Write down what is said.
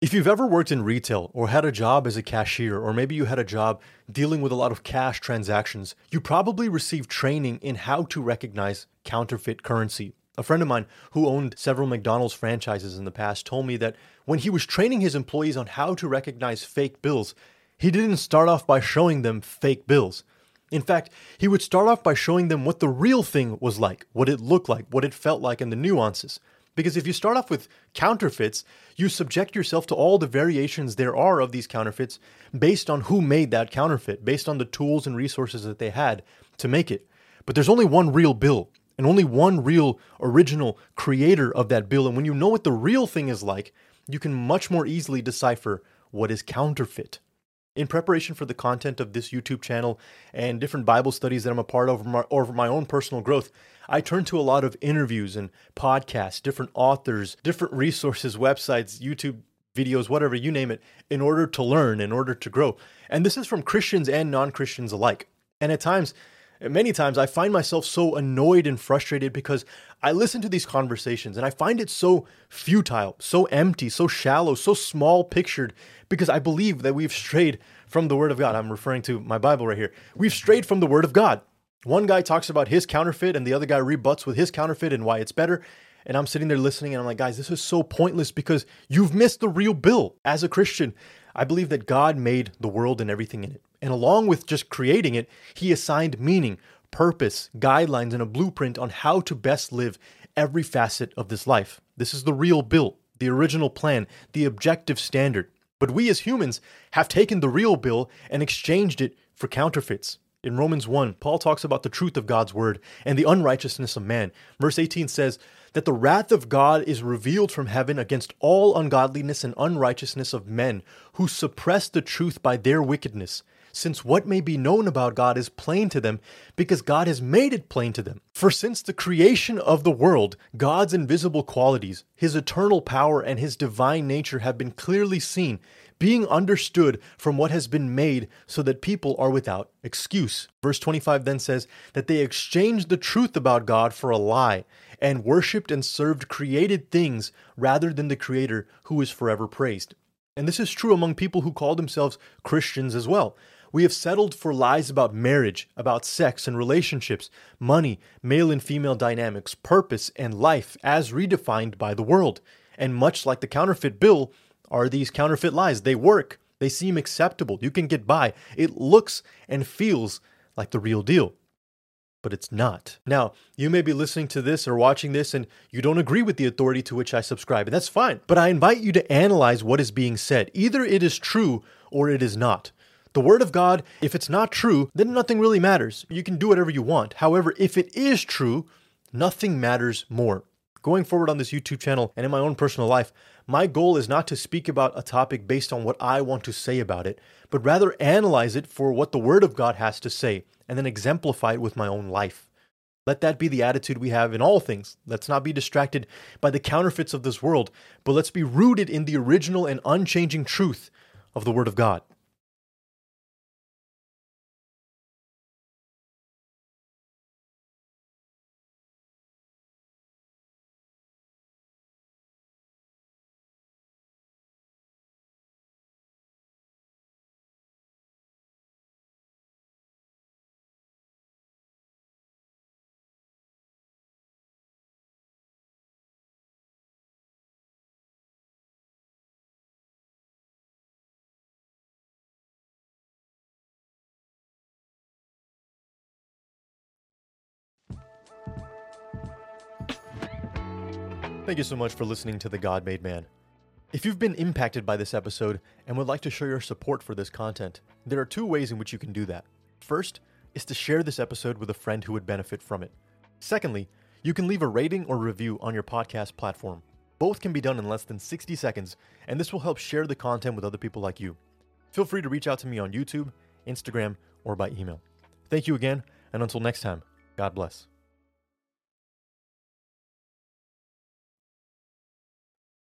If you've ever worked in retail or had a job as a cashier, or maybe you had a job dealing with a lot of cash transactions, you probably received training in how to recognize counterfeit currency. A friend of mine who owned several McDonald's franchises in the past told me that when he was training his employees on how to recognize fake bills, he didn't start off by showing them fake bills. In fact, he would start off by showing them what the real thing was like, what it looked like, what it felt like, and the nuances. Because if you start off with counterfeits, you subject yourself to all the variations there are of these counterfeits based on who made that counterfeit, based on the tools and resources that they had to make it. But there's only one real bill and only one real original creator of that bill. And when you know what the real thing is like, you can much more easily decipher what is counterfeit. In preparation for the content of this YouTube channel and different Bible studies that I'm a part of over my own personal growth, I turn to a lot of interviews and podcasts, different authors, different resources, websites, YouTube videos, whatever, you name it, in order to learn, in order to grow. And this is from Christians and non Christians alike. And at times, many times, I find myself so annoyed and frustrated because I listen to these conversations and I find it so futile, so empty, so shallow, so small pictured because I believe that we've strayed from the Word of God. I'm referring to my Bible right here. We've strayed from the Word of God. One guy talks about his counterfeit and the other guy rebuts with his counterfeit and why it's better. And I'm sitting there listening and I'm like, guys, this is so pointless because you've missed the real bill. As a Christian, I believe that God made the world and everything in it. And along with just creating it, He assigned meaning, purpose, guidelines, and a blueprint on how to best live every facet of this life. This is the real bill, the original plan, the objective standard. But we as humans have taken the real bill and exchanged it for counterfeits. In Romans 1, Paul talks about the truth of God's word and the unrighteousness of man. Verse 18 says that the wrath of God is revealed from heaven against all ungodliness and unrighteousness of men who suppress the truth by their wickedness. Since what may be known about God is plain to them, because God has made it plain to them. For since the creation of the world, God's invisible qualities, his eternal power, and his divine nature have been clearly seen being understood from what has been made so that people are without excuse. Verse 25 then says that they exchanged the truth about God for a lie and worshiped and served created things rather than the Creator who is forever praised. And this is true among people who call themselves Christians as well. We have settled for lies about marriage, about sex and relationships, money, male and female dynamics, purpose, and life as redefined by the world. And much like the counterfeit bill, are these counterfeit lies. They work, they seem acceptable, you can get by. It looks and feels like the real deal. But it's not. Now, you may be listening to this or watching this and you don't agree with the authority to which I subscribe, and that's fine. But I invite you to analyze what is being said. Either it is true or it is not. The Word of God, if it's not true, then nothing really matters. You can do whatever you want. However, if it is true, nothing matters more. Going forward on this YouTube channel and in my own personal life, my goal is not to speak about a topic based on what I want to say about it, but rather analyze it for what the Word of God has to say and then exemplify it with my own life. Let that be the attitude we have in all things. Let's not be distracted by the counterfeits of this world, but let's be rooted in the original and unchanging truth of the Word of God. Thank you so much for listening to The God Made Man. If you've been impacted by this episode and would like to show your support for this content, there are two ways in which you can do that. First is to share this episode with a friend who would benefit from it. Secondly, you can leave a rating or review on your podcast platform. Both can be done in less than 60 seconds, and this will help share the content with other people like you. Feel free to reach out to me on YouTube, Instagram, or by email. Thank you again, and until next time, God bless.